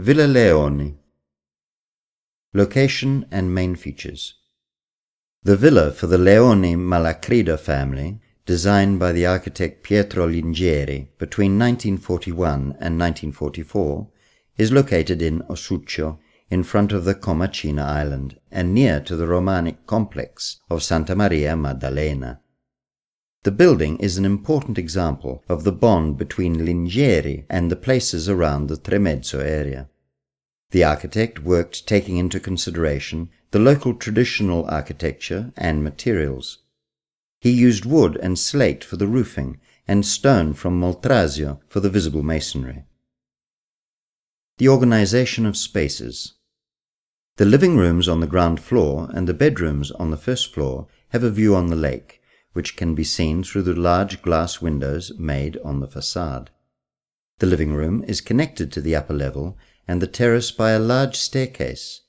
Villa Leone Location and main features The villa for the Leone Malacrida family, designed by the architect Pietro Lingeri between 1941 and 1944, is located in Ossuccio, in front of the Comacina island and near to the Romanic complex of Santa Maria Maddalena. The building is an important example of the bond between Lingeri and the places around the Tremezzo area. The architect worked taking into consideration the local traditional architecture and materials. He used wood and slate for the roofing and stone from Moltrasio for the visible masonry. The organization of spaces. The living rooms on the ground floor and the bedrooms on the first floor have a view on the lake which can be seen through the large glass windows made on the facade. The living room is connected to the upper level and the terrace by a large staircase.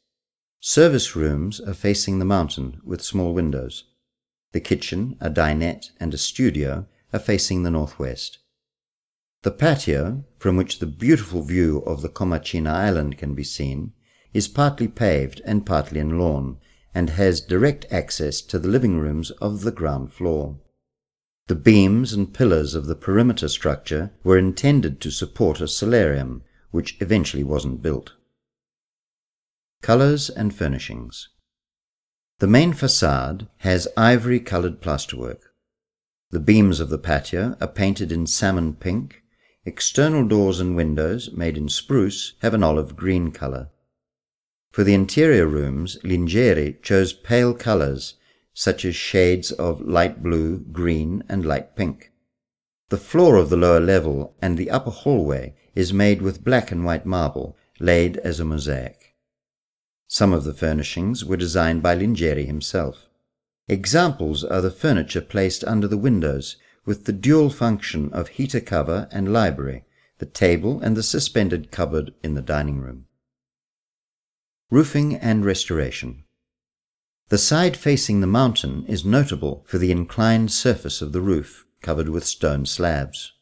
Service rooms are facing the mountain with small windows. The kitchen, a dinette, and a studio are facing the northwest. The patio, from which the beautiful view of the Comacina island can be seen, is partly paved and partly in lawn, and has direct access to the living rooms of the ground floor. The beams and pillars of the perimeter structure were intended to support a solarium, which eventually wasn't built. Colors and furnishings. The main facade has ivory colored plasterwork. The beams of the patio are painted in salmon pink. External doors and windows, made in spruce, have an olive green color. For the interior rooms, Lingeri chose pale colors, such as shades of light blue, green, and light pink. The floor of the lower level and the upper hallway is made with black and white marble, laid as a mosaic. Some of the furnishings were designed by Lingeri himself. Examples are the furniture placed under the windows, with the dual function of heater cover and library, the table and the suspended cupboard in the dining room. Roofing and restoration. The side facing the mountain is notable for the inclined surface of the roof, covered with stone slabs.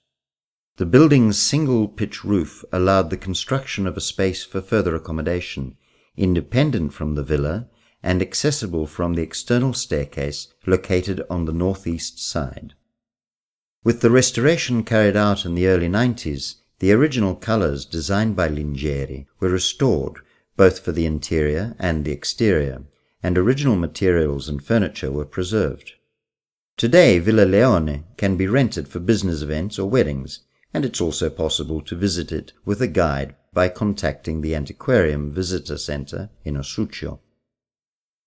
The building's single pitch roof allowed the construction of a space for further accommodation, independent from the villa and accessible from the external staircase located on the northeast side. With the restoration carried out in the early 90s, the original colors designed by Lingeri were restored both for the interior and the exterior, and original materials and furniture were preserved. Today, Villa Leone can be rented for business events or weddings, and it's also possible to visit it with a guide by contacting the Antiquarium Visitor Center in Ossuccio.